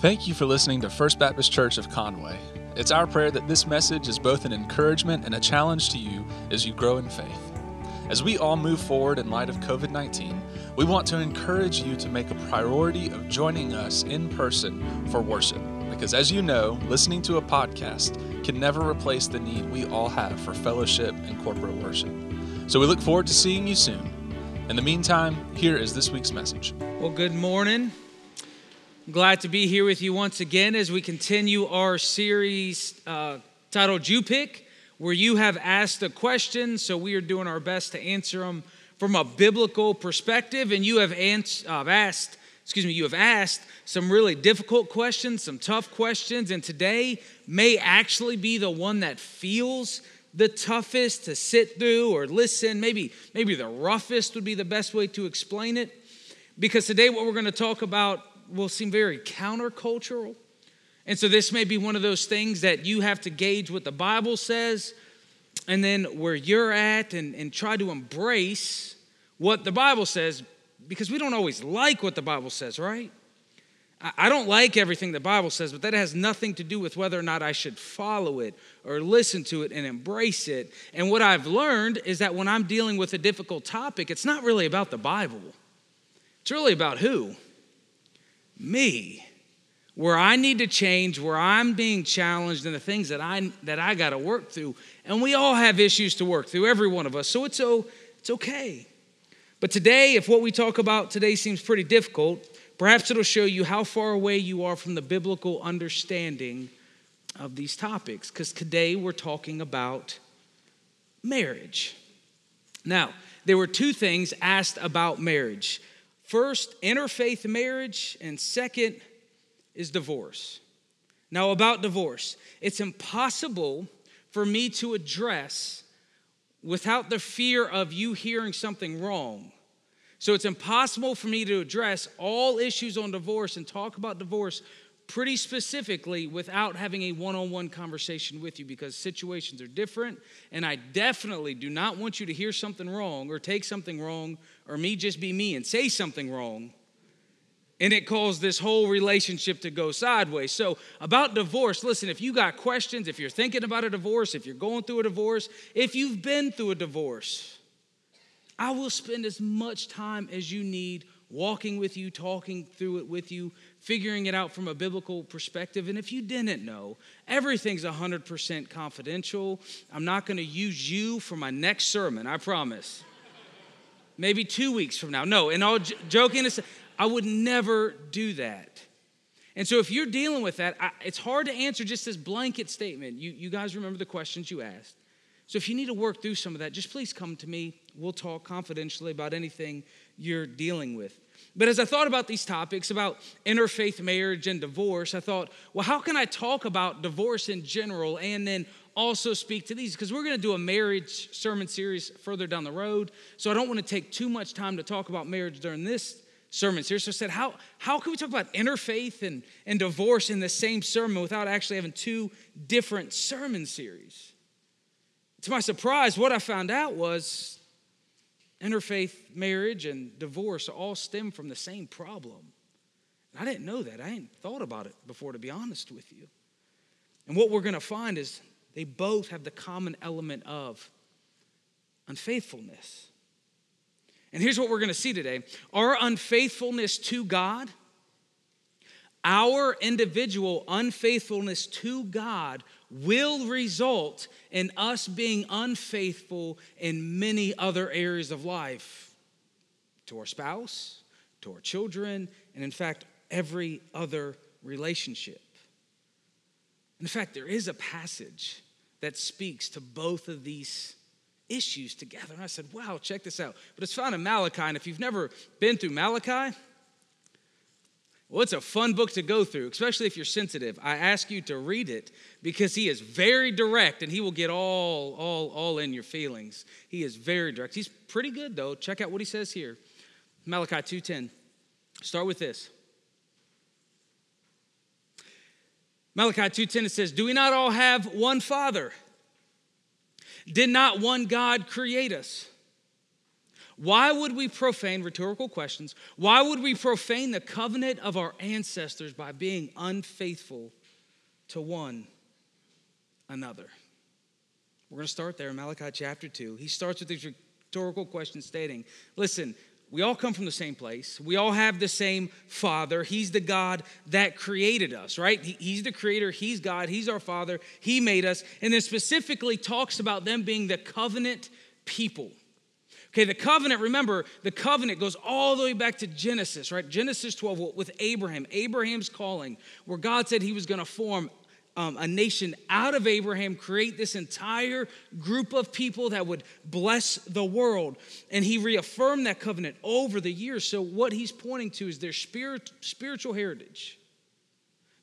Thank you for listening to First Baptist Church of Conway. It's our prayer that this message is both an encouragement and a challenge to you as you grow in faith. As we all move forward in light of COVID 19, we want to encourage you to make a priority of joining us in person for worship. Because as you know, listening to a podcast can never replace the need we all have for fellowship and corporate worship. So we look forward to seeing you soon. In the meantime, here is this week's message. Well, good morning. Glad to be here with you once again as we continue our series uh, titled You Pick, where you have asked a question, so we are doing our best to answer them from a biblical perspective. And you have ans- uh, asked, excuse me, you have asked some really difficult questions, some tough questions, and today may actually be the one that feels the toughest to sit through or listen. Maybe, maybe the roughest would be the best way to explain it. Because today, what we're going to talk about will seem very countercultural. And so this may be one of those things that you have to gauge what the Bible says and then where you're at and, and try to embrace what the Bible says because we don't always like what the Bible says, right? I don't like everything the Bible says, but that has nothing to do with whether or not I should follow it or listen to it and embrace it. And what I've learned is that when I'm dealing with a difficult topic, it's not really about the Bible, it's really about who? Me where I need to change, where I'm being challenged, and the things that I that I got to work through. And we all have issues to work through, every one of us. So it's oh, it's okay. But today, if what we talk about today seems pretty difficult, perhaps it'll show you how far away you are from the biblical understanding of these topics. Because today we're talking about marriage. Now, there were two things asked about marriage. First, interfaith marriage, and second is divorce. Now, about divorce, it's impossible for me to address without the fear of you hearing something wrong. So, it's impossible for me to address all issues on divorce and talk about divorce pretty specifically without having a one on one conversation with you because situations are different. And I definitely do not want you to hear something wrong or take something wrong or me just be me and say something wrong. And it caused this whole relationship to go sideways. So, about divorce, listen, if you got questions, if you're thinking about a divorce, if you're going through a divorce, if you've been through a divorce, I will spend as much time as you need walking with you, talking through it with you, figuring it out from a biblical perspective. And if you didn't know, everything's 100% confidential. I'm not going to use you for my next sermon, I promise. Maybe two weeks from now. No, and all j- joking aside, I would never do that. And so, if you're dealing with that, I, it's hard to answer just this blanket statement. You, you guys remember the questions you asked. So, if you need to work through some of that, just please come to me. We'll talk confidentially about anything you're dealing with. But as I thought about these topics about interfaith marriage and divorce, I thought, well, how can I talk about divorce in general and then also speak to these? Because we're going to do a marriage sermon series further down the road. So I don't want to take too much time to talk about marriage during this sermon series. So I said, how, how can we talk about interfaith and, and divorce in the same sermon without actually having two different sermon series? To my surprise, what I found out was Interfaith marriage and divorce all stem from the same problem. And I didn't know that. I hadn't thought about it before, to be honest with you. And what we're going to find is they both have the common element of unfaithfulness. And here's what we're going to see today our unfaithfulness to God, our individual unfaithfulness to God will result in us being unfaithful in many other areas of life to our spouse, to our children, and in fact, every other relationship. In fact, there is a passage that speaks to both of these issues together. And I said, wow, check this out. But it's found in Malachi. And if you've never been through Malachi, well, it's a fun book to go through, especially if you're sensitive. I ask you to read it because he is very direct and he will get all, all, all in your feelings. He is very direct. He's pretty good though. Check out what he says here. Malachi 2:10. Start with this. Malachi 2:10 it says, "Do we not all have one Father? Did not one God create us? Why would we profane, rhetorical questions, why would we profane the covenant of our ancestors by being unfaithful to one another? We're going to start there in Malachi chapter 2. He starts with these rhetorical questions stating, Listen, we all come from the same place. We all have the same Father. He's the God that created us, right? He's the creator. He's God. He's our Father. He made us. And then specifically talks about them being the covenant people. Okay, the covenant, remember, the covenant goes all the way back to Genesis, right? Genesis 12 with Abraham, Abraham's calling, where God said he was going to form um, a nation out of Abraham, create this entire group of people that would bless the world. And he reaffirmed that covenant over the years. So, what he's pointing to is their spirit, spiritual heritage.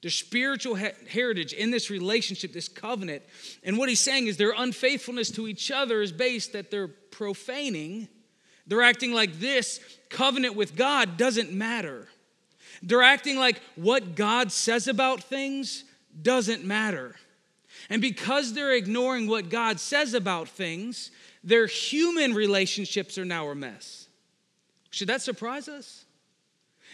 Their spiritual heritage in this relationship, this covenant. And what he's saying is their unfaithfulness to each other is based that they're profaning. They're acting like this covenant with God doesn't matter. They're acting like what God says about things doesn't matter. And because they're ignoring what God says about things, their human relationships are now a mess. Should that surprise us?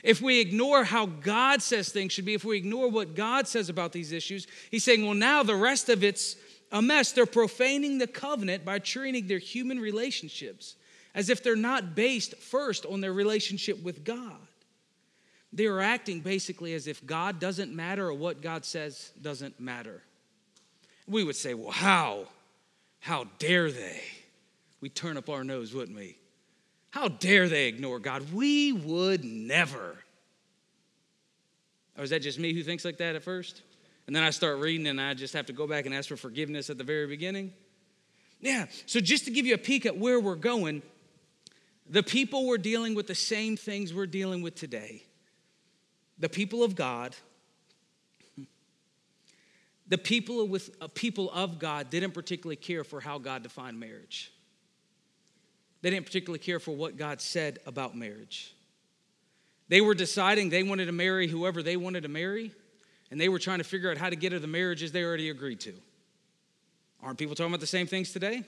If we ignore how God says things should be, if we ignore what God says about these issues, he's saying, well, now the rest of it's a mess. They're profaning the covenant by treating their human relationships as if they're not based first on their relationship with God. They are acting basically as if God doesn't matter or what God says doesn't matter. We would say, well, how? How dare they? We turn up our nose, wouldn't we? How dare they ignore God? We would never. Or is that just me who thinks like that at first? And then I start reading and I just have to go back and ask for forgiveness at the very beginning? Yeah, so just to give you a peek at where we're going, the people were dealing with the same things we're dealing with today the people of God, the people with uh, people of God didn't particularly care for how God defined marriage. They didn't particularly care for what God said about marriage. They were deciding they wanted to marry whoever they wanted to marry, and they were trying to figure out how to get to the marriages they already agreed to. Aren't people talking about the same things today?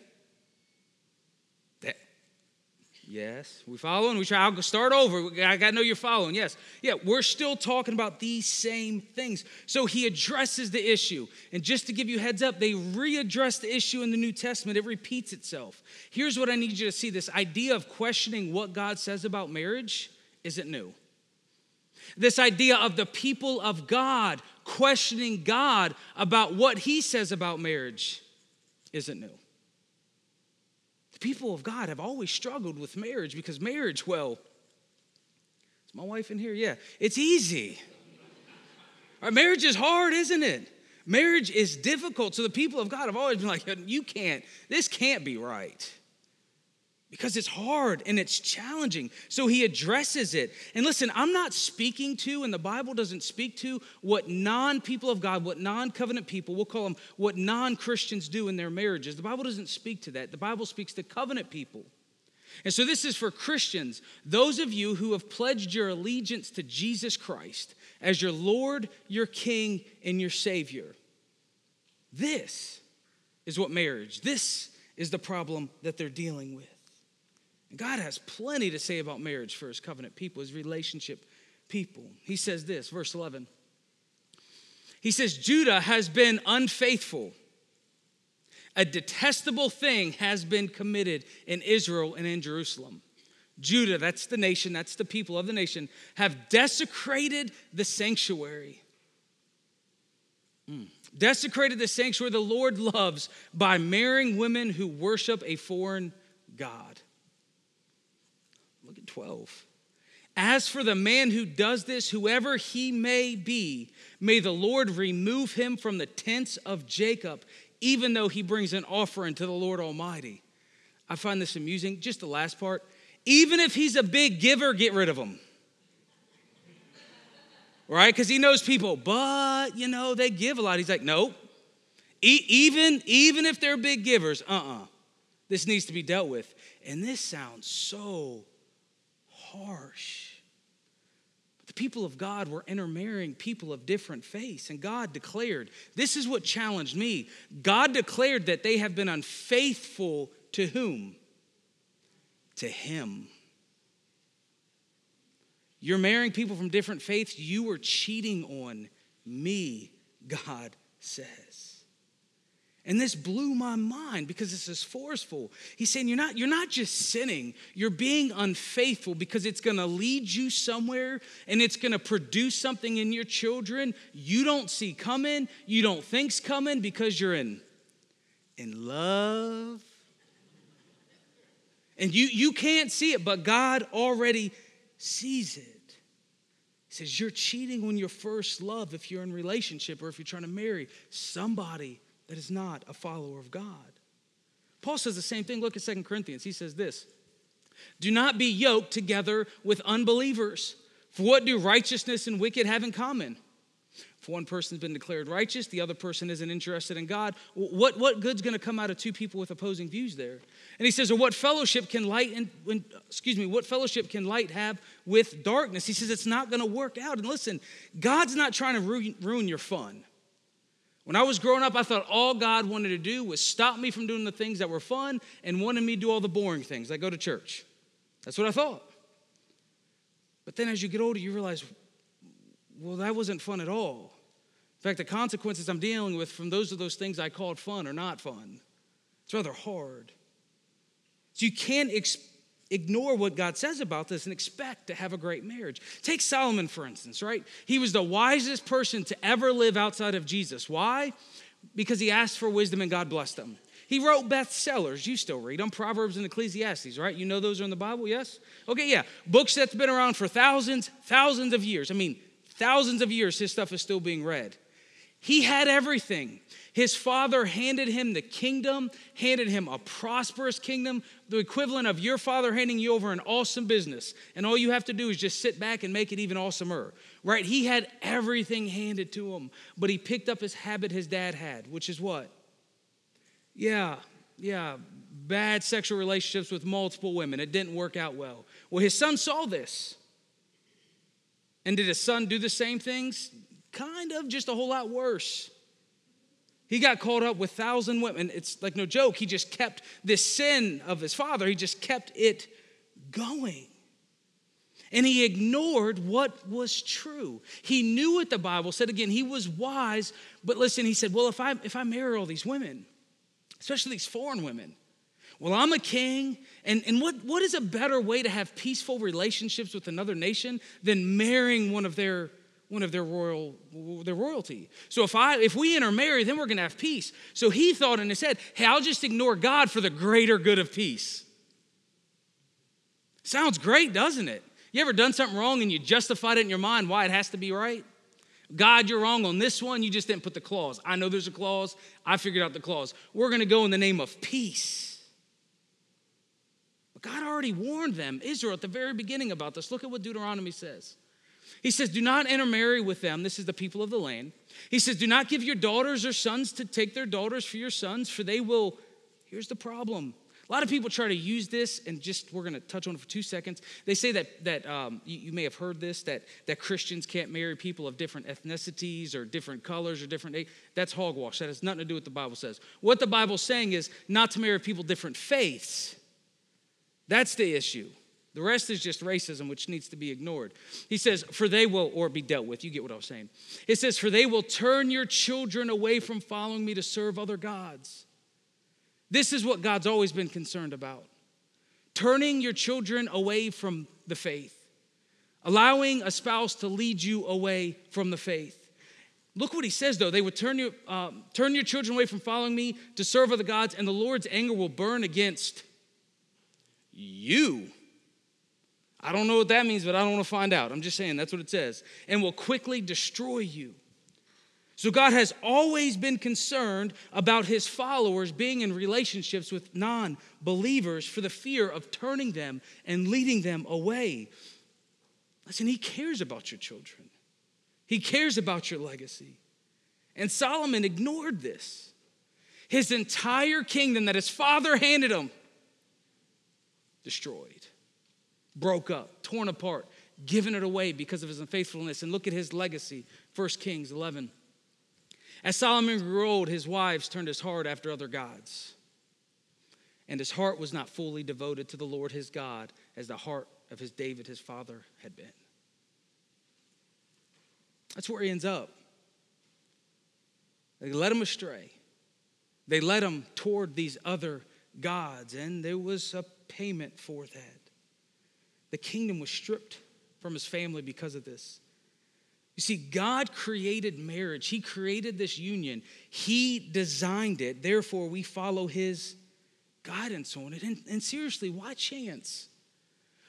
Yes, we following. We try. I'll start over. I got to know you're following. Yes, yeah. We're still talking about these same things. So he addresses the issue, and just to give you heads up, they readdress the issue in the New Testament. It repeats itself. Here's what I need you to see: this idea of questioning what God says about marriage isn't new. This idea of the people of God questioning God about what He says about marriage isn't new people of God have always struggled with marriage because marriage, well, is my wife in here? Yeah, it's easy. Our marriage is hard, isn't it? Marriage is difficult. So the people of God have always been like, you can't, this can't be right because it's hard and it's challenging. So he addresses it. And listen, I'm not speaking to, and the Bible doesn't speak to, what non people of God, what non covenant people, we'll call them what non Christians do in their marriages. The Bible doesn't speak to that. The Bible speaks to covenant people. And so this is for Christians, those of you who have pledged your allegiance to Jesus Christ as your Lord, your King, and your Savior. This is what marriage, this is the problem that they're dealing with. God has plenty to say about marriage for his covenant people, his relationship people. He says this, verse 11. He says, Judah has been unfaithful. A detestable thing has been committed in Israel and in Jerusalem. Judah, that's the nation, that's the people of the nation, have desecrated the sanctuary. Mm. Desecrated the sanctuary the Lord loves by marrying women who worship a foreign God. 12. As for the man who does this, whoever he may be, may the Lord remove him from the tents of Jacob, even though he brings an offering to the Lord Almighty. I find this amusing. Just the last part. Even if he's a big giver, get rid of him. Right? Because he knows people, but you know, they give a lot. He's like, nope. E- even, even if they're big givers, uh uh-uh. uh. This needs to be dealt with. And this sounds so harsh. The people of God were intermarrying people of different faiths, and God declared this is what challenged me. God declared that they have been unfaithful to whom? to Him. You're marrying people from different faiths, you were cheating on me, God says. And this blew my mind because this is forceful. He's saying you're not, you're not just sinning, you're being unfaithful because it's gonna lead you somewhere and it's gonna produce something in your children you don't see coming, you don't think's coming because you're in, in love. And you, you can't see it, but God already sees it. He says you're cheating on your first love if you're in relationship or if you're trying to marry somebody that is not a follower of God. Paul says the same thing. Look at Second Corinthians. He says this Do not be yoked together with unbelievers. For what do righteousness and wicked have in common? If one person's been declared righteous, the other person isn't interested in God. What, what good's going to come out of two people with opposing views there? And he says, or what fellowship can light and excuse me, what fellowship can light have with darkness? He says it's not going to work out. And listen, God's not trying to ruin, ruin your fun. When I was growing up, I thought all God wanted to do was stop me from doing the things that were fun and wanted me to do all the boring things, like go to church. That's what I thought. But then as you get older, you realize, well, that wasn't fun at all. In fact, the consequences I'm dealing with from those of those things I called fun are not fun. It's rather hard. So you can't expect ignore what God says about this and expect to have a great marriage. Take Solomon, for instance, right? He was the wisest person to ever live outside of Jesus. Why? Because he asked for wisdom and God blessed him. He wrote bestsellers. You still read them Proverbs and Ecclesiastes, right? You know those are in the Bible, yes? Okay, yeah. Books that's been around for thousands, thousands of years. I mean, thousands of years, his stuff is still being read. He had everything. His father handed him the kingdom, handed him a prosperous kingdom, the equivalent of your father handing you over an awesome business. And all you have to do is just sit back and make it even awesomer, right? He had everything handed to him, but he picked up his habit his dad had, which is what? Yeah, yeah, bad sexual relationships with multiple women. It didn't work out well. Well, his son saw this. And did his son do the same things? Kind of, just a whole lot worse. He got caught up with thousand women. It's like no joke. He just kept this sin of his father, he just kept it going. And he ignored what was true. He knew what the Bible said. Again, he was wise, but listen, he said, Well, if I if I marry all these women, especially these foreign women, well, I'm a king, and, and what, what is a better way to have peaceful relationships with another nation than marrying one of their one of their royal their royalty. So if I if we intermarry, then we're going to have peace. So he thought in his head, "Hey, I'll just ignore God for the greater good of peace." Sounds great, doesn't it? You ever done something wrong and you justified it in your mind why it has to be right? God, you're wrong on this one. You just didn't put the clause. I know there's a clause. I figured out the clause. We're going to go in the name of peace. But God already warned them, Israel, at the very beginning about this. Look at what Deuteronomy says. He says, Do not intermarry with them. This is the people of the land. He says, Do not give your daughters or sons to take their daughters for your sons, for they will. Here's the problem. A lot of people try to use this, and just we're going to touch on it for two seconds. They say that that um, you, you, may have heard this that that Christians can't marry people of different ethnicities or different colors or different. That's hogwash. That has nothing to do with what the Bible says. What the Bible's saying is not to marry people different faiths. That's the issue. The rest is just racism, which needs to be ignored. He says, For they will, or be dealt with. You get what I was saying. It says, For they will turn your children away from following me to serve other gods. This is what God's always been concerned about turning your children away from the faith, allowing a spouse to lead you away from the faith. Look what he says, though. They would turn, you, um, turn your children away from following me to serve other gods, and the Lord's anger will burn against you. I don't know what that means, but I don't want to find out. I'm just saying that's what it says. And will quickly destroy you. So God has always been concerned about his followers being in relationships with non believers for the fear of turning them and leading them away. Listen, he cares about your children, he cares about your legacy. And Solomon ignored this. His entire kingdom that his father handed him destroyed broke up, torn apart, given it away because of his unfaithfulness. And look at his legacy 1 Kings 11. As Solomon grew old, his wives turned his heart after other gods. and his heart was not fully devoted to the Lord his God as the heart of his David, his father, had been. That's where he ends up. They led him astray. They led him toward these other gods, and there was a payment for that. The kingdom was stripped from his family because of this. You see, God created marriage, He created this union, He designed it. Therefore, we follow His guidance on it. And, and seriously, why chance?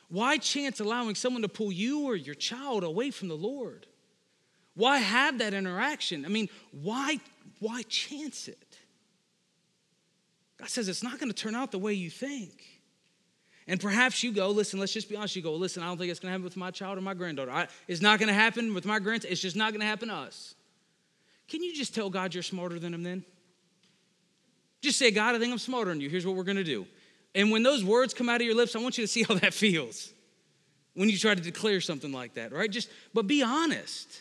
Why chance allowing someone to pull you or your child away from the Lord? Why have that interaction? I mean, why, why chance it? God says it's not going to turn out the way you think. And perhaps you go, listen, let's just be honest. You go, listen, I don't think it's going to happen with my child or my granddaughter. I, it's not going to happen with my grandson. It's just not going to happen to us. Can you just tell God you're smarter than him then? Just say, God, I think I'm smarter than you. Here's what we're going to do. And when those words come out of your lips, I want you to see how that feels when you try to declare something like that, right? Just, but be honest.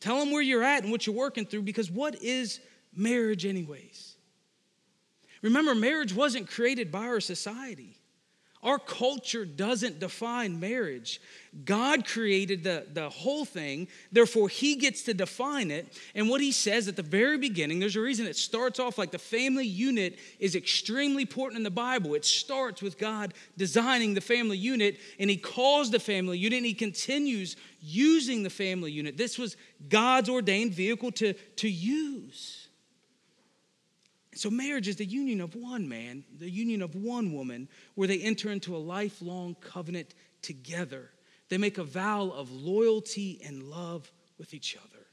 Tell them where you're at and what you're working through because what is marriage, anyways? Remember, marriage wasn't created by our society. Our culture doesn't define marriage. God created the, the whole thing, therefore, He gets to define it. And what He says at the very beginning, there's a reason it starts off like the family unit is extremely important in the Bible. It starts with God designing the family unit, and He calls the family unit, and He continues using the family unit. This was God's ordained vehicle to, to use. So, marriage is the union of one man, the union of one woman, where they enter into a lifelong covenant together. They make a vow of loyalty and love with each other.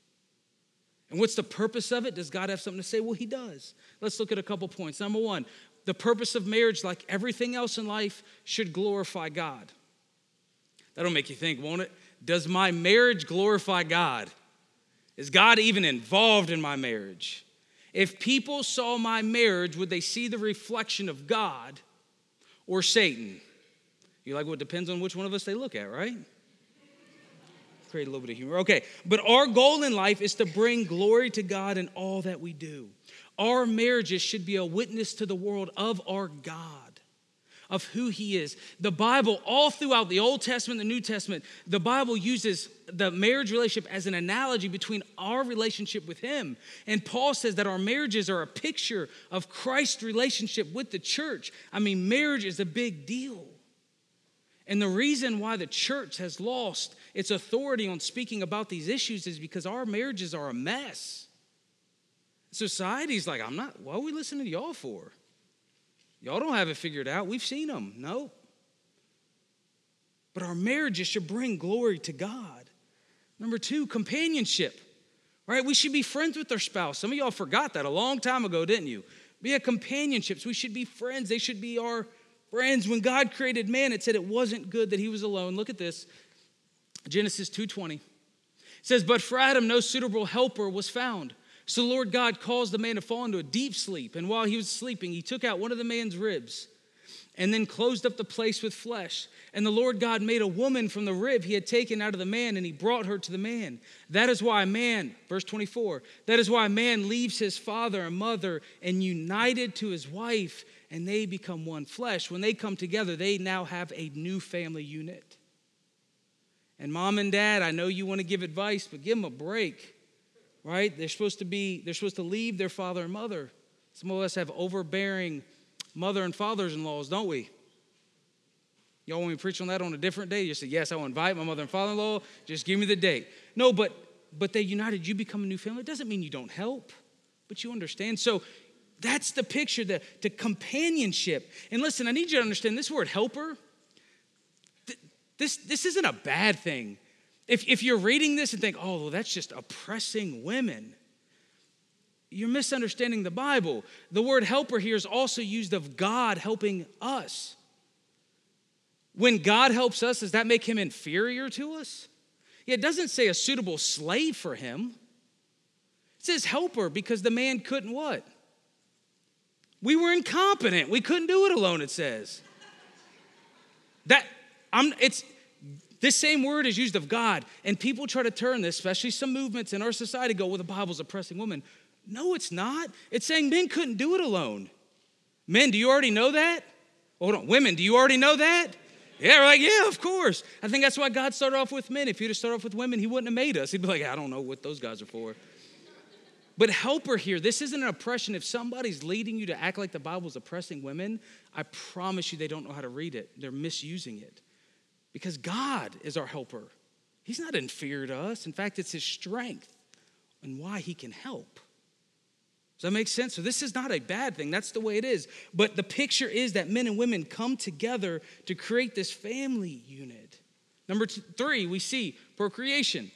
And what's the purpose of it? Does God have something to say? Well, He does. Let's look at a couple points. Number one, the purpose of marriage, like everything else in life, should glorify God. That'll make you think, won't it? Does my marriage glorify God? Is God even involved in my marriage? If people saw my marriage, would they see the reflection of God or Satan? You're like what depends on which one of us they look at, right? Create a little bit of humor. Okay, but our goal in life is to bring glory to God in all that we do. Our marriages should be a witness to the world of our God of who he is. The Bible, all throughout the Old Testament, the New Testament, the Bible uses the marriage relationship as an analogy between our relationship with him. And Paul says that our marriages are a picture of Christ's relationship with the church. I mean, marriage is a big deal. And the reason why the church has lost its authority on speaking about these issues is because our marriages are a mess. Society's like, I'm not, what are we listening to y'all for? Y'all don't have it figured out. We've seen them. No. But our marriages should bring glory to God. Number two, companionship. Right? We should be friends with our spouse. Some of y'all forgot that a long time ago, didn't you? Be a companionships. We should be friends. They should be our friends. When God created man, it said it wasn't good that he was alone. Look at this. Genesis 2:20. It says, But for Adam no suitable helper was found. So the Lord God caused the man to fall into a deep sleep. And while he was sleeping, he took out one of the man's ribs and then closed up the place with flesh. And the Lord God made a woman from the rib he had taken out of the man, and he brought her to the man. That is why man, verse 24, that is why a man leaves his father and mother and united to his wife, and they become one flesh. When they come together, they now have a new family unit. And mom and dad, I know you want to give advice, but give them a break right? They're supposed to be, they're supposed to leave their father and mother. Some of us have overbearing mother and fathers in laws, don't we? Y'all want me to preach on that on a different day? You say, yes, I will invite my mother and father in law. Just give me the date. No, but but they united, you become a new family. It doesn't mean you don't help, but you understand. So that's the picture, the, the companionship. And listen, I need you to understand this word helper. this, this isn't a bad thing. If, if you're reading this and think, oh, well, that's just oppressing women, you're misunderstanding the Bible. The word helper here is also used of God helping us. When God helps us, does that make him inferior to us? Yeah, it doesn't say a suitable slave for him. It says helper because the man couldn't what? We were incompetent. We couldn't do it alone, it says. That I'm it's this same word is used of God, and people try to turn this, especially some movements in our society, go, well, the Bible's oppressing women. No, it's not. It's saying men couldn't do it alone. Men, do you already know that? Hold on, women, do you already know that? Yeah, we're like, yeah, of course. I think that's why God started off with men. If he'd have started off with women, he wouldn't have made us. He'd be like, I don't know what those guys are for. But helper here, this isn't an oppression. If somebody's leading you to act like the Bible's oppressing women, I promise you they don't know how to read it. They're misusing it. Because God is our helper. He's not inferior to us. In fact, it's his strength and why he can help. Does that make sense? So, this is not a bad thing. That's the way it is. But the picture is that men and women come together to create this family unit. Number three, we see procreation.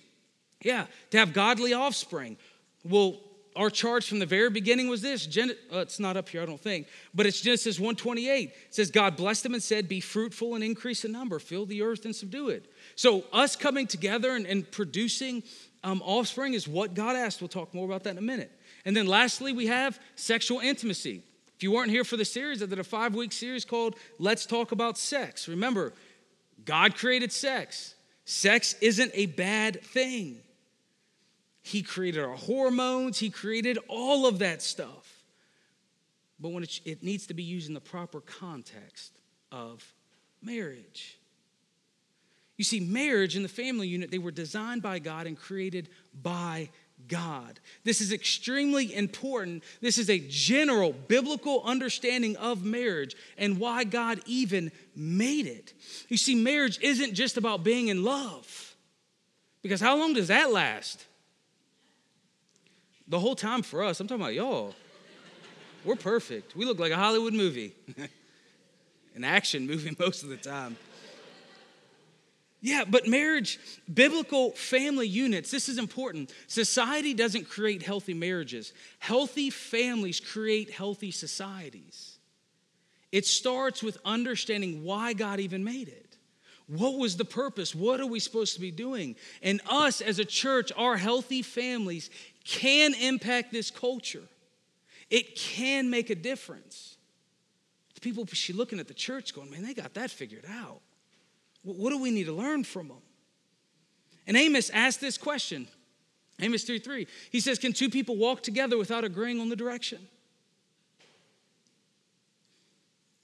Yeah, to have godly offspring. Well, our charge from the very beginning was this. Gen- uh, it's not up here, I don't think, but it's Genesis 1:28. It says, God blessed them and said, Be fruitful and increase in number, fill the earth and subdue it. So, us coming together and, and producing um, offspring is what God asked. We'll talk more about that in a minute. And then lastly, we have sexual intimacy. If you weren't here for the series, I did a five week series called Let's Talk About Sex. Remember, God created sex. Sex isn't a bad thing. He created our hormones, He created all of that stuff. But when it, it needs to be used in the proper context of marriage. You see, marriage and the family unit, they were designed by God and created by God. This is extremely important. This is a general biblical understanding of marriage and why God even made it. You see, marriage isn't just about being in love, because how long does that last? The whole time for us, I'm talking about y'all. We're perfect. We look like a Hollywood movie, an action movie most of the time. Yeah, but marriage, biblical family units, this is important. Society doesn't create healthy marriages, healthy families create healthy societies. It starts with understanding why God even made it. What was the purpose? What are we supposed to be doing? And us as a church, our healthy families can impact this culture. It can make a difference. The people she looking at the church going, man, they got that figured out. What do we need to learn from them? And Amos asked this question Amos 3 3. He says, Can two people walk together without agreeing on the direction?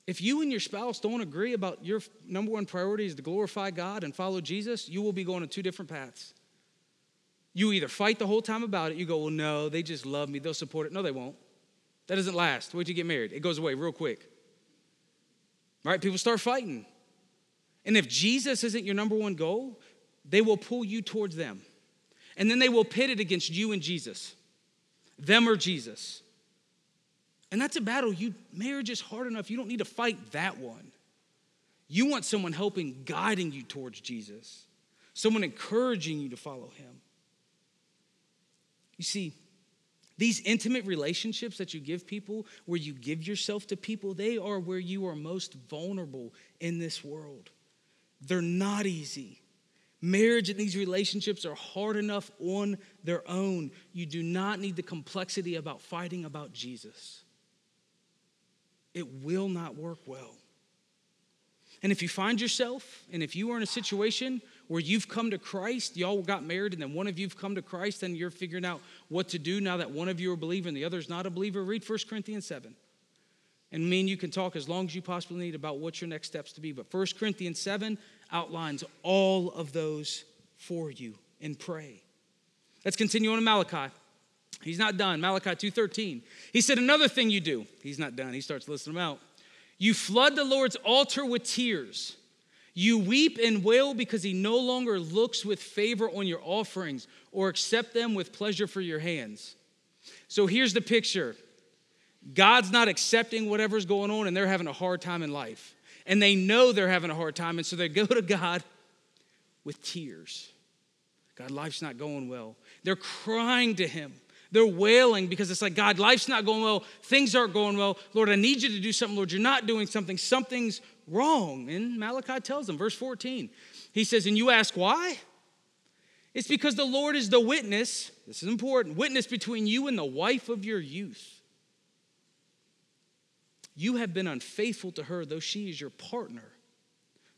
If you and your spouse don't agree about your number one priority is to glorify God and follow Jesus, you will be going on two different paths. You either fight the whole time about it, you go, Well, no, they just love me, they'll support it. No, they won't. That doesn't last. Wait till you get married, it goes away real quick. Right? People start fighting. And if Jesus isn't your number one goal, they will pull you towards them. And then they will pit it against you and Jesus, them or Jesus. And that's a battle. You marriage is hard enough. You don't need to fight that one. You want someone helping, guiding you towards Jesus, someone encouraging you to follow him. You see, these intimate relationships that you give people, where you give yourself to people, they are where you are most vulnerable in this world. They're not easy. Marriage and these relationships are hard enough on their own. You do not need the complexity about fighting about Jesus. It will not work well. And if you find yourself, and if you are in a situation where you've come to Christ, y'all got married, and then one of you've come to Christ, and you're figuring out what to do now that one of you are a believer and the other's not a believer, read 1 Corinthians 7. And me and you can talk as long as you possibly need about what your next steps to be. But 1 Corinthians 7 outlines all of those for you and pray. Let's continue on to Malachi. He's not done. Malachi 2:13. He said another thing you do. He's not done. He starts listing them out. You flood the Lord's altar with tears. You weep and wail because he no longer looks with favor on your offerings or accept them with pleasure for your hands. So here's the picture. God's not accepting whatever's going on and they're having a hard time in life. And they know they're having a hard time. And so they go to God with tears. God, life's not going well. They're crying to Him. They're wailing because it's like, God, life's not going well. Things aren't going well. Lord, I need you to do something. Lord, you're not doing something. Something's wrong. And Malachi tells them, verse 14, he says, And you ask why? It's because the Lord is the witness, this is important, witness between you and the wife of your youth you have been unfaithful to her, though she is your partner,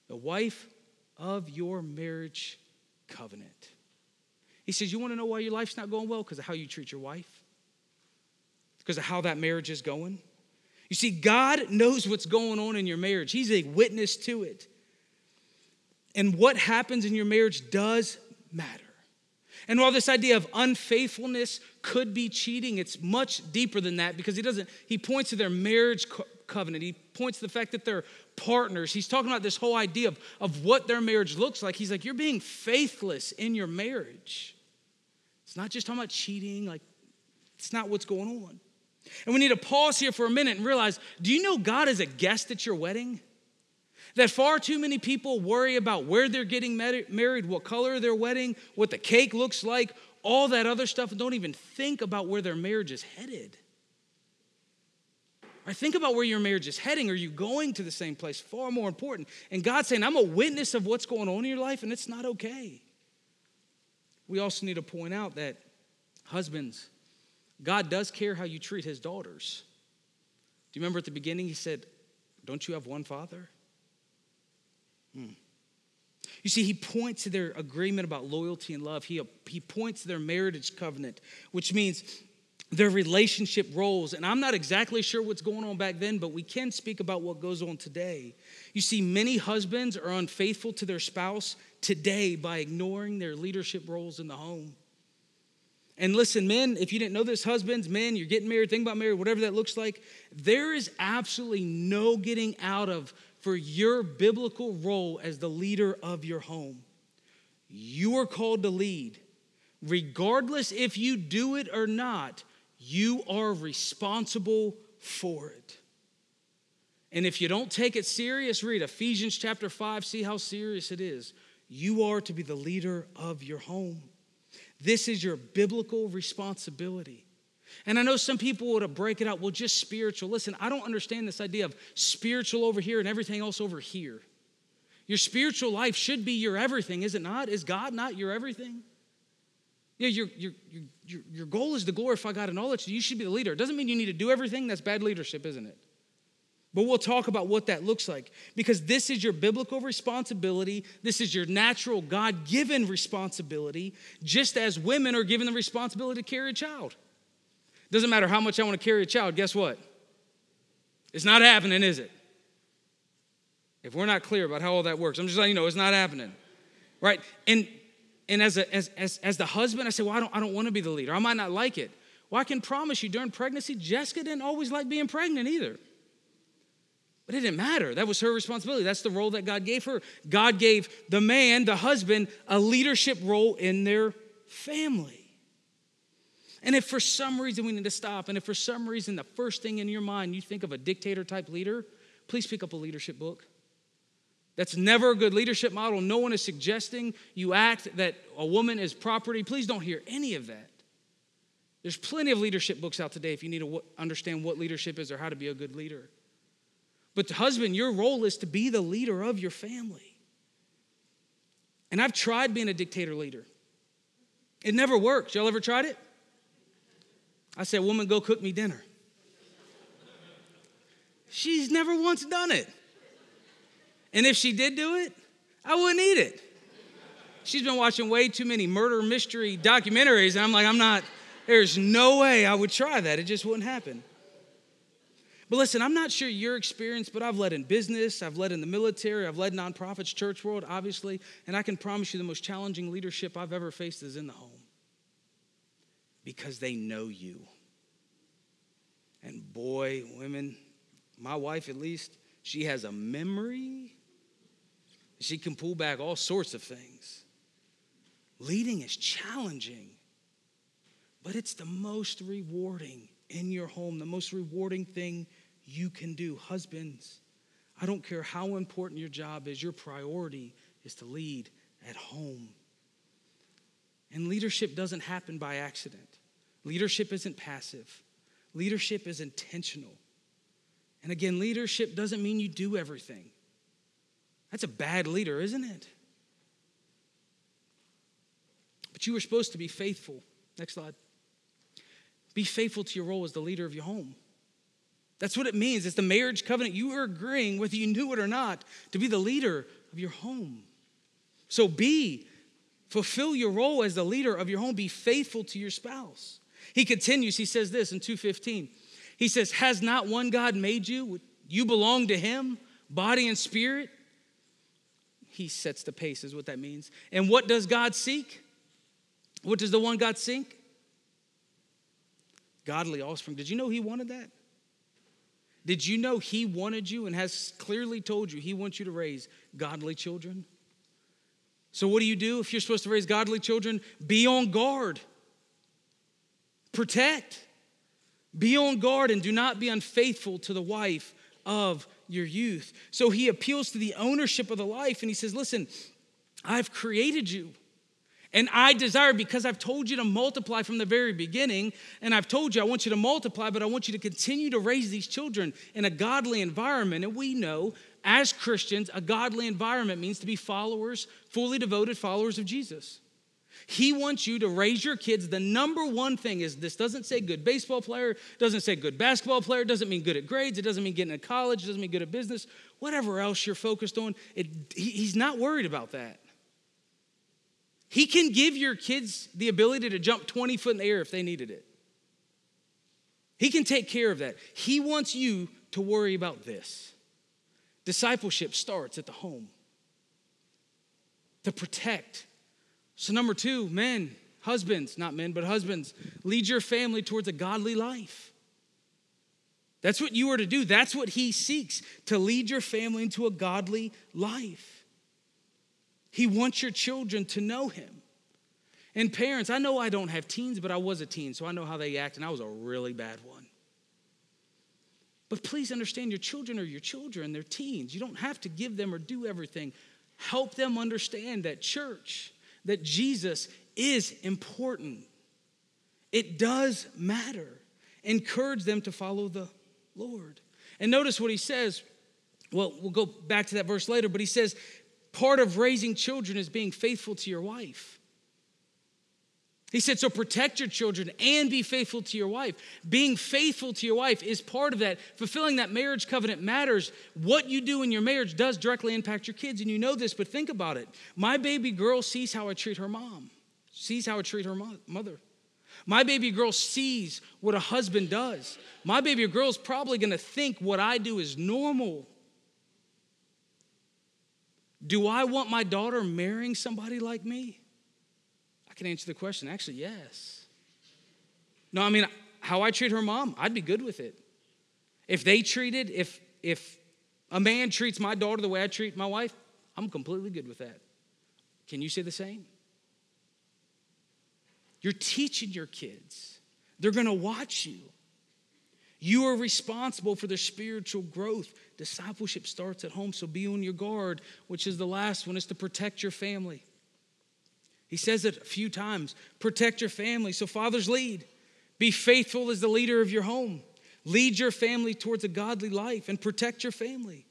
the wife of your marriage covenant. He says, You want to know why your life's not going well? Because of how you treat your wife? Because of how that marriage is going? You see, God knows what's going on in your marriage, He's a witness to it. And what happens in your marriage does matter. And while this idea of unfaithfulness could be cheating, it's much deeper than that because he doesn't, he points to their marriage co- covenant. He points to the fact that they're partners. He's talking about this whole idea of, of what their marriage looks like. He's like, you're being faithless in your marriage. It's not just talking about cheating, like, it's not what's going on. And we need to pause here for a minute and realize do you know God is a guest at your wedding? That far too many people worry about where they're getting married, what color their wedding, what the cake looks like, all that other stuff, and don't even think about where their marriage is headed. Or think about where your marriage is heading. Are you going to the same place? Far more important. And God's saying, I'm a witness of what's going on in your life, and it's not okay. We also need to point out that husbands, God does care how you treat his daughters. Do you remember at the beginning he said, Don't you have one father? Hmm. You see, he points to their agreement about loyalty and love. He, he points to their marriage covenant, which means their relationship roles. And I'm not exactly sure what's going on back then, but we can speak about what goes on today. You see, many husbands are unfaithful to their spouse today by ignoring their leadership roles in the home. And listen, men, if you didn't know this, husbands, men, you're getting married, think about marriage, whatever that looks like, there is absolutely no getting out of for your biblical role as the leader of your home. You are called to lead. Regardless if you do it or not, you are responsible for it. And if you don't take it serious, read Ephesians chapter 5, see how serious it is. You are to be the leader of your home. This is your biblical responsibility. And I know some people would break it out, well, just spiritual. Listen, I don't understand this idea of spiritual over here and everything else over here. Your spiritual life should be your everything, is it not? Is God not your everything? Yeah, your, your, your, your goal is to glorify God in all that you should be the leader. It doesn't mean you need to do everything. That's bad leadership, isn't it? But we'll talk about what that looks like because this is your biblical responsibility. This is your natural, God given responsibility, just as women are given the responsibility to carry a child. Doesn't matter how much I want to carry a child, guess what? It's not happening, is it? If we're not clear about how all that works, I'm just letting you know it's not happening. Right? And and as, a, as, as, as the husband, I say, well, I don't, I don't want to be the leader. I might not like it. Well, I can promise you during pregnancy, Jessica didn't always like being pregnant either. But it didn't matter. That was her responsibility. That's the role that God gave her. God gave the man, the husband, a leadership role in their family. And if for some reason we need to stop, and if for some reason the first thing in your mind you think of a dictator type leader, please pick up a leadership book. That's never a good leadership model. No one is suggesting you act that a woman is property. Please don't hear any of that. There's plenty of leadership books out today if you need to understand what leadership is or how to be a good leader. But, husband, your role is to be the leader of your family. And I've tried being a dictator leader, it never works. Y'all ever tried it? I said, Woman, go cook me dinner. She's never once done it. And if she did do it, I wouldn't eat it. She's been watching way too many murder mystery documentaries, and I'm like, I'm not, there's no way I would try that. It just wouldn't happen. But listen, I'm not sure your experience, but I've led in business, I've led in the military, I've led nonprofits, church world, obviously, and I can promise you the most challenging leadership I've ever faced is in the home because they know you. And boy, women, my wife at least, she has a memory she can pull back all sorts of things. Leading is challenging, but it's the most rewarding in your home, the most rewarding thing you can do. Husbands, I don't care how important your job is, your priority is to lead at home. And leadership doesn't happen by accident. Leadership isn't passive, leadership is intentional. And again, leadership doesn't mean you do everything. That's a bad leader, isn't it? But you were supposed to be faithful. Next slide. Be faithful to your role as the leader of your home. That's what it means. It's the marriage covenant. You are agreeing, whether you knew it or not, to be the leader of your home. So be, fulfill your role as the leader of your home. Be faithful to your spouse. He continues, he says this in 215. He says, Has not one God made you? You belong to Him, body and spirit. He sets the pace, is what that means. And what does God seek? What does the one God seek? Godly offspring. Did you know He wanted that? Did you know He wanted you and has clearly told you He wants you to raise godly children? So, what do you do if you're supposed to raise godly children? Be on guard, protect, be on guard, and do not be unfaithful to the wife of your youth. So, he appeals to the ownership of the life and he says, Listen, I've created you. And I desire, because I've told you to multiply from the very beginning, and I've told you I want you to multiply, but I want you to continue to raise these children in a godly environment. And we know as Christians, a godly environment means to be followers, fully devoted followers of Jesus. He wants you to raise your kids. The number one thing is this doesn't say good baseball player, doesn't say good basketball player, doesn't mean good at grades, it doesn't mean getting to college, it doesn't mean good at business, whatever else you're focused on. It, he, he's not worried about that. He can give your kids the ability to jump 20 foot in the air if they needed it. He can take care of that. He wants you to worry about this. Discipleship starts at the home to protect. So, number two, men, husbands, not men, but husbands, lead your family towards a godly life. That's what you are to do. That's what he seeks to lead your family into a godly life. He wants your children to know him. And parents, I know I don't have teens, but I was a teen, so I know how they act, and I was a really bad one. But please understand your children are your children, they're teens. You don't have to give them or do everything. Help them understand that church, that Jesus is important. It does matter. Encourage them to follow the Lord. And notice what he says. Well, we'll go back to that verse later, but he says, part of raising children is being faithful to your wife. He said, So protect your children and be faithful to your wife. Being faithful to your wife is part of that. Fulfilling that marriage covenant matters. What you do in your marriage does directly impact your kids, and you know this, but think about it. My baby girl sees how I treat her mom, sees how I treat her mother. My baby girl sees what a husband does. My baby girl is probably to think what I do is normal. Do I want my daughter marrying somebody like me? I can answer the question. Actually, yes. No, I mean, how I treat her mom, I'd be good with it. If they treated, if if a man treats my daughter the way I treat my wife, I'm completely good with that. Can you say the same? You're teaching your kids. They're going to watch you. You are responsible for their spiritual growth. Discipleship starts at home, so be on your guard, which is the last one, is to protect your family. He says it a few times protect your family. So, fathers, lead. Be faithful as the leader of your home. Lead your family towards a godly life and protect your family.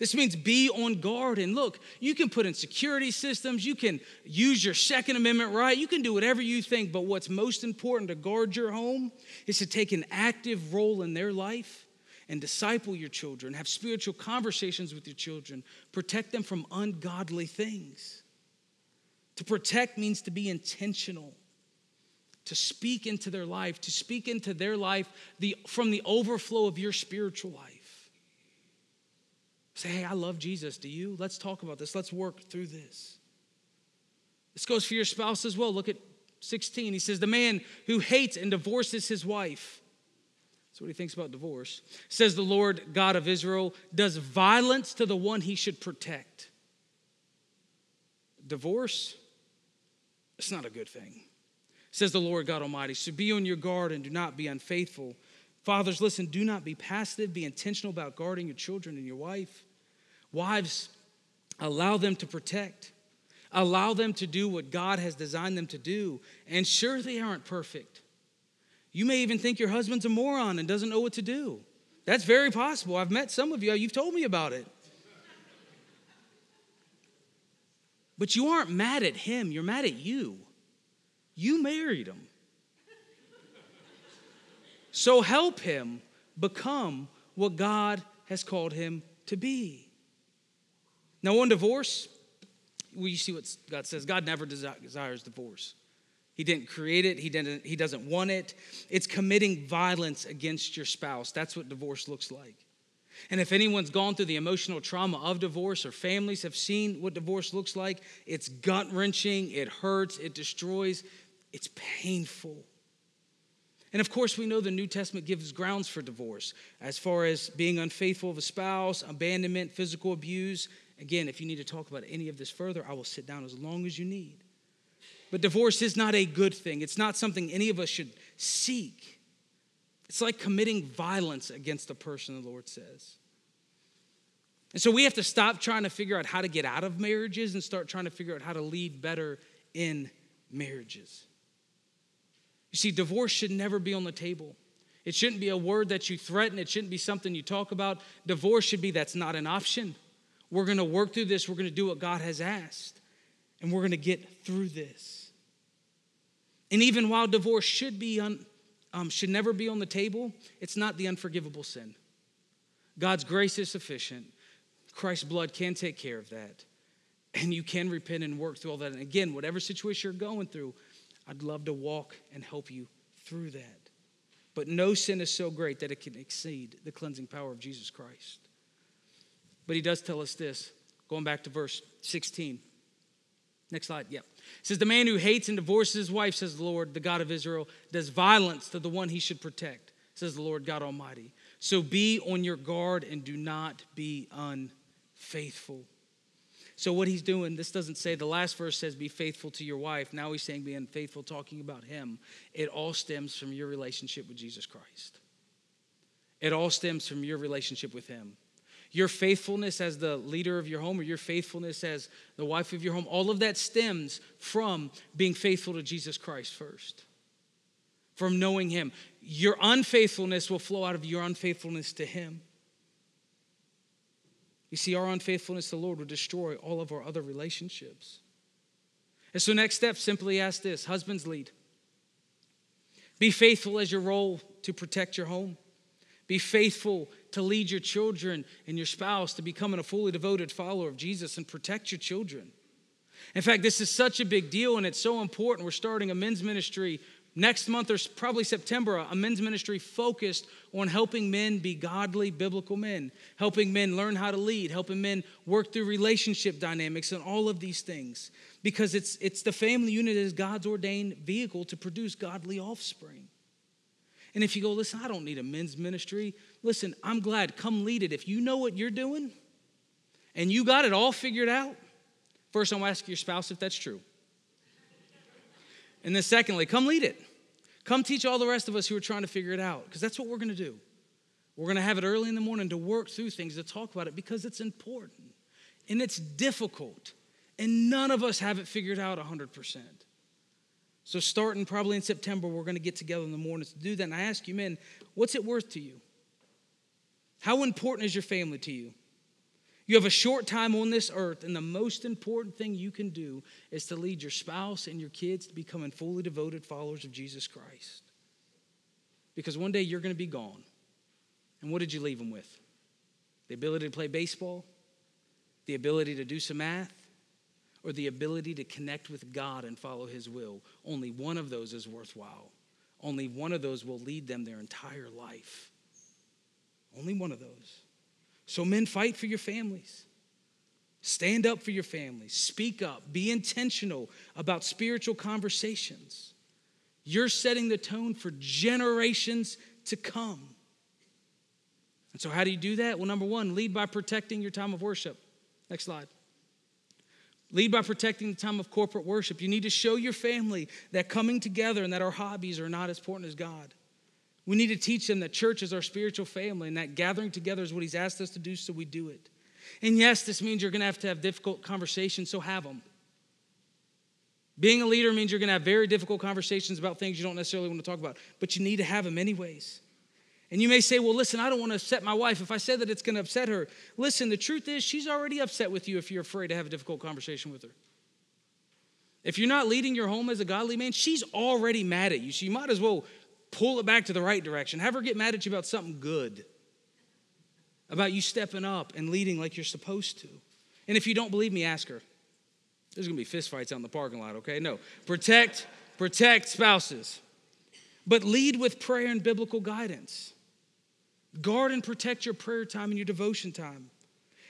This means be on guard. And look, you can put in security systems, you can use your Second Amendment right, you can do whatever you think. But what's most important to guard your home is to take an active role in their life and disciple your children, have spiritual conversations with your children, protect them from ungodly things. To protect means to be intentional, to speak into their life, to speak into their life the, from the overflow of your spiritual life. Say, hey, I love Jesus. Do you? Let's talk about this. Let's work through this. This goes for your spouse as well. Look at 16. He says, The man who hates and divorces his wife. That's what he thinks about divorce. Says the Lord God of Israel does violence to the one he should protect. Divorce it's not a good thing. Says the Lord God Almighty. So be on your guard and do not be unfaithful. Fathers, listen, do not be passive. Be intentional about guarding your children and your wife. Wives, allow them to protect. Allow them to do what God has designed them to do. And sure, they aren't perfect. You may even think your husband's a moron and doesn't know what to do. That's very possible. I've met some of you, you've told me about it. But you aren't mad at him, you're mad at you. You married him. So help him become what God has called him to be. Now, on divorce, well, you see what God says God never desires divorce. He didn't create it, he, didn't, he doesn't want it. It's committing violence against your spouse. That's what divorce looks like. And if anyone's gone through the emotional trauma of divorce or families have seen what divorce looks like, it's gut wrenching, it hurts, it destroys, it's painful. And of course, we know the New Testament gives grounds for divorce as far as being unfaithful of a spouse, abandonment, physical abuse. Again, if you need to talk about any of this further, I will sit down as long as you need. But divorce is not a good thing. It's not something any of us should seek. It's like committing violence against a person, the Lord says. And so we have to stop trying to figure out how to get out of marriages and start trying to figure out how to lead better in marriages. You see, divorce should never be on the table. It shouldn't be a word that you threaten, it shouldn't be something you talk about. Divorce should be that's not an option. We're going to work through this, we're going to do what God has asked, and we're going to get through this. And even while divorce should be un, um, should never be on the table, it's not the unforgivable sin. God's grace is sufficient. Christ's blood can take care of that. And you can repent and work through all that. And again, whatever situation you're going through, I'd love to walk and help you through that. But no sin is so great that it can exceed the cleansing power of Jesus Christ. But he does tell us this, going back to verse 16. Next slide. Yep. It says, The man who hates and divorces his wife, says the Lord, the God of Israel, does violence to the one he should protect, says the Lord God Almighty. So be on your guard and do not be unfaithful. So, what he's doing, this doesn't say, the last verse says, be faithful to your wife. Now he's saying, be unfaithful, talking about him. It all stems from your relationship with Jesus Christ. It all stems from your relationship with him. Your faithfulness as the leader of your home or your faithfulness as the wife of your home, all of that stems from being faithful to Jesus Christ first, from knowing Him. Your unfaithfulness will flow out of your unfaithfulness to Him. You see, our unfaithfulness to the Lord will destroy all of our other relationships. And so, next step, simply ask this Husbands, lead. Be faithful as your role to protect your home. Be faithful to lead your children and your spouse to becoming a fully devoted follower of Jesus and protect your children. In fact, this is such a big deal and it's so important. We're starting a men's ministry next month or probably September, a men's ministry focused on helping men be godly, biblical men, helping men learn how to lead, helping men work through relationship dynamics and all of these things. Because it's, it's the family unit is God's ordained vehicle to produce godly offspring. And if you go, listen, I don't need a men's ministry, listen, I'm glad, come lead it. If you know what you're doing and you got it all figured out, first I'm gonna ask your spouse if that's true. And then secondly, come lead it. Come teach all the rest of us who are trying to figure it out, because that's what we're going to do. We're going to have it early in the morning to work through things, to talk about it, because it's important and it's difficult. And none of us have it figured out 100%. So, starting probably in September, we're going to get together in the mornings to do that. And I ask you, men, what's it worth to you? How important is your family to you? You have a short time on this earth, and the most important thing you can do is to lead your spouse and your kids to becoming fully devoted followers of Jesus Christ. Because one day you're going to be gone. And what did you leave them with? The ability to play baseball, the ability to do some math, or the ability to connect with God and follow His will. Only one of those is worthwhile. Only one of those will lead them their entire life. Only one of those. So, men, fight for your families. Stand up for your families. Speak up. Be intentional about spiritual conversations. You're setting the tone for generations to come. And so, how do you do that? Well, number one, lead by protecting your time of worship. Next slide. Lead by protecting the time of corporate worship. You need to show your family that coming together and that our hobbies are not as important as God. We need to teach them that church is our spiritual family and that gathering together is what He's asked us to do, so we do it. And yes, this means you're going to have to have difficult conversations, so have them. Being a leader means you're going to have very difficult conversations about things you don't necessarily want to talk about, but you need to have them anyways. And you may say, well, listen, I don't want to upset my wife. If I say that, it's going to upset her. Listen, the truth is, she's already upset with you if you're afraid to have a difficult conversation with her. If you're not leading your home as a godly man, she's already mad at you. So you might as well pull it back to the right direction. Have her get mad at you about something good, about you stepping up and leading like you're supposed to. And if you don't believe me, ask her. There's going to be fistfights out in the parking lot, okay? No. Protect protect spouses, but lead with prayer and biblical guidance. Guard and protect your prayer time and your devotion time.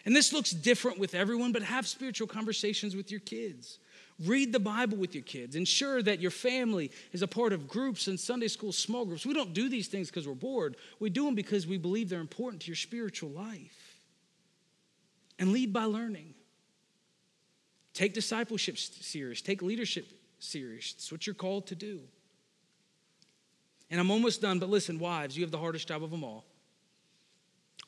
And this looks different with everyone, but have spiritual conversations with your kids. Read the Bible with your kids. Ensure that your family is a part of groups and Sunday school small groups. We don't do these things because we're bored. We do them because we believe they're important to your spiritual life. And lead by learning. Take discipleship serious, take leadership serious. It's what you're called to do. And I'm almost done, but listen, wives, you have the hardest job of them all.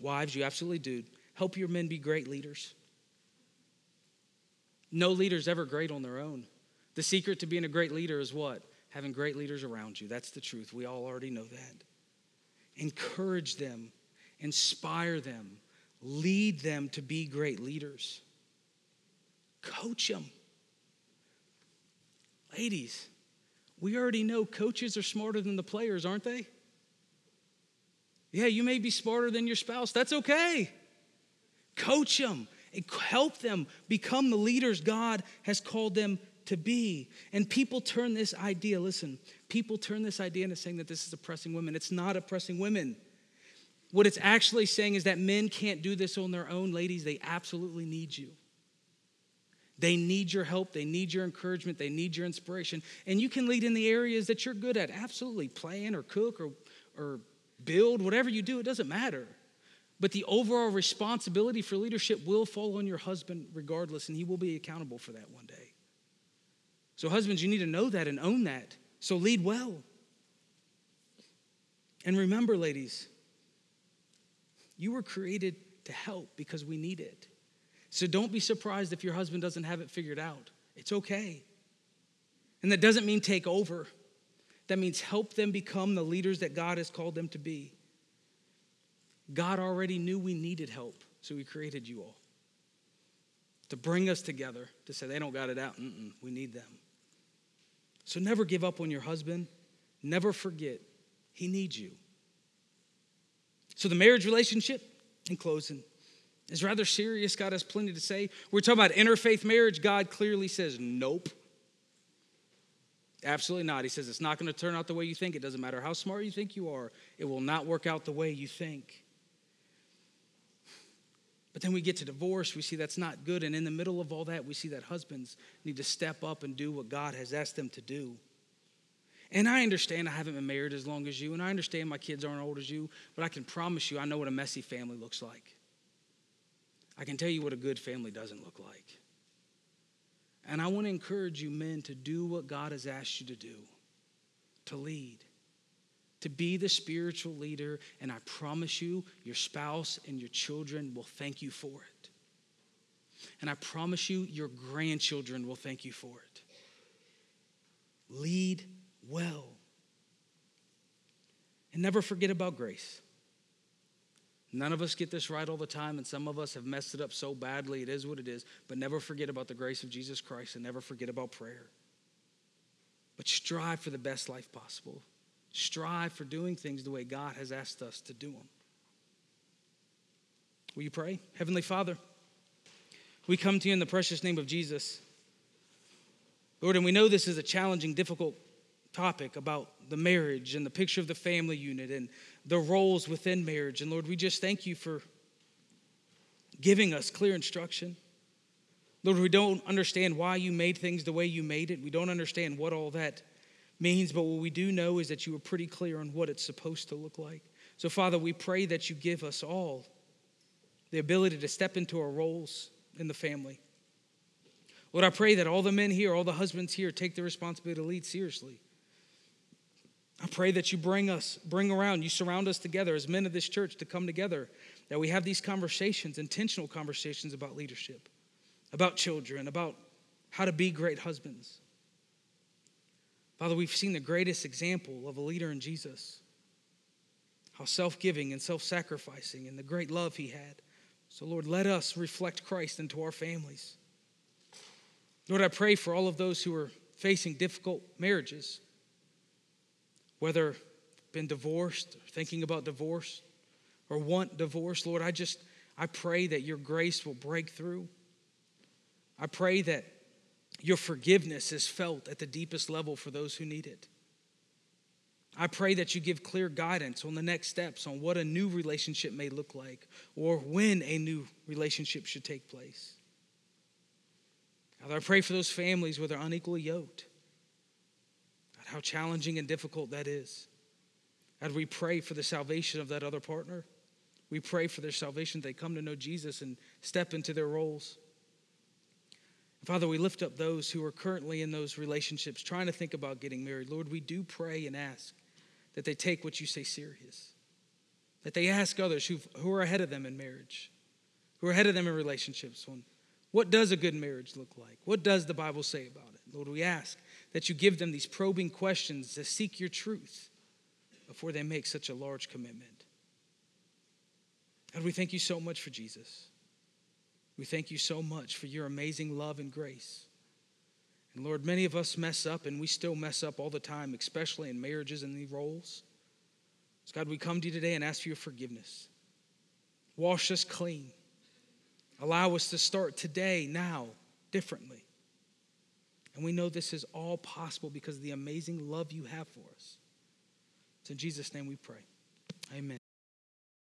Wives, you absolutely do. Help your men be great leaders. No leader's ever great on their own. The secret to being a great leader is what? Having great leaders around you. That's the truth. We all already know that. Encourage them, inspire them, lead them to be great leaders. Coach them. Ladies, we already know coaches are smarter than the players, aren't they? Yeah, you may be smarter than your spouse. That's okay. Coach them help them become the leaders God has called them to be. And people turn this idea, listen, people turn this idea into saying that this is oppressing women. It's not oppressing women. What it's actually saying is that men can't do this on their own. Ladies, they absolutely need you. They need your help. They need your encouragement. They need your inspiration. And you can lead in the areas that you're good at. Absolutely. Plan or cook or, or build, whatever you do, it doesn't matter. But the overall responsibility for leadership will fall on your husband regardless, and he will be accountable for that one day. So, husbands, you need to know that and own that. So, lead well. And remember, ladies, you were created to help because we need it. So, don't be surprised if your husband doesn't have it figured out. It's okay. And that doesn't mean take over, that means help them become the leaders that God has called them to be. God already knew we needed help, so He created you all to bring us together to say they don't got it out. Mm-mm, we need them. So never give up on your husband. Never forget, he needs you. So the marriage relationship, in closing, is rather serious. God has plenty to say. We're talking about interfaith marriage. God clearly says, nope. Absolutely not. He says it's not going to turn out the way you think. It doesn't matter how smart you think you are, it will not work out the way you think. But then we get to divorce, we see that's not good. And in the middle of all that, we see that husbands need to step up and do what God has asked them to do. And I understand I haven't been married as long as you, and I understand my kids aren't old as you, but I can promise you I know what a messy family looks like. I can tell you what a good family doesn't look like. And I want to encourage you, men, to do what God has asked you to do to lead to be the spiritual leader, and I promise you, your spouse and your children will thank you for it. And I promise you, your grandchildren will thank you for it. Lead well. And never forget about grace. None of us get this right all the time, and some of us have messed it up so badly. It is what it is. But never forget about the grace of Jesus Christ and never forget about prayer. But strive for the best life possible strive for doing things the way God has asked us to do them. Will you pray? Heavenly Father, we come to you in the precious name of Jesus. Lord, and we know this is a challenging, difficult topic about the marriage and the picture of the family unit and the roles within marriage. And Lord, we just thank you for giving us clear instruction. Lord, we don't understand why you made things the way you made it. We don't understand what all that means, but what we do know is that you were pretty clear on what it's supposed to look like. So, Father, we pray that you give us all the ability to step into our roles in the family. Lord, I pray that all the men here, all the husbands here, take the responsibility to lead seriously. I pray that you bring us, bring around, you surround us together as men of this church to come together, that we have these conversations, intentional conversations about leadership, about children, about how to be great husbands. Father, we've seen the greatest example of a leader in Jesus. How self giving and self sacrificing and the great love he had. So, Lord, let us reflect Christ into our families. Lord, I pray for all of those who are facing difficult marriages, whether been divorced, or thinking about divorce, or want divorce. Lord, I just I pray that your grace will break through. I pray that your forgiveness is felt at the deepest level for those who need it. I pray that you give clear guidance on the next steps on what a new relationship may look like or when a new relationship should take place. Father, I pray for those families where they're unequally yoked. How challenging and difficult that is. God, we pray for the salvation of that other partner. We pray for their salvation, they come to know Jesus and step into their roles. Father, we lift up those who are currently in those relationships trying to think about getting married. Lord, we do pray and ask that they take what you say serious, that they ask others who who are ahead of them in marriage, who are ahead of them in relationships. On what does a good marriage look like? What does the Bible say about it? Lord, we ask that you give them these probing questions to seek your truth before they make such a large commitment. God, we thank you so much for Jesus. We thank you so much for your amazing love and grace. And Lord, many of us mess up, and we still mess up all the time, especially in marriages and these roles. So, God, we come to you today and ask for your forgiveness. Wash us clean. Allow us to start today, now, differently. And we know this is all possible because of the amazing love you have for us. It's in Jesus' name we pray. Amen.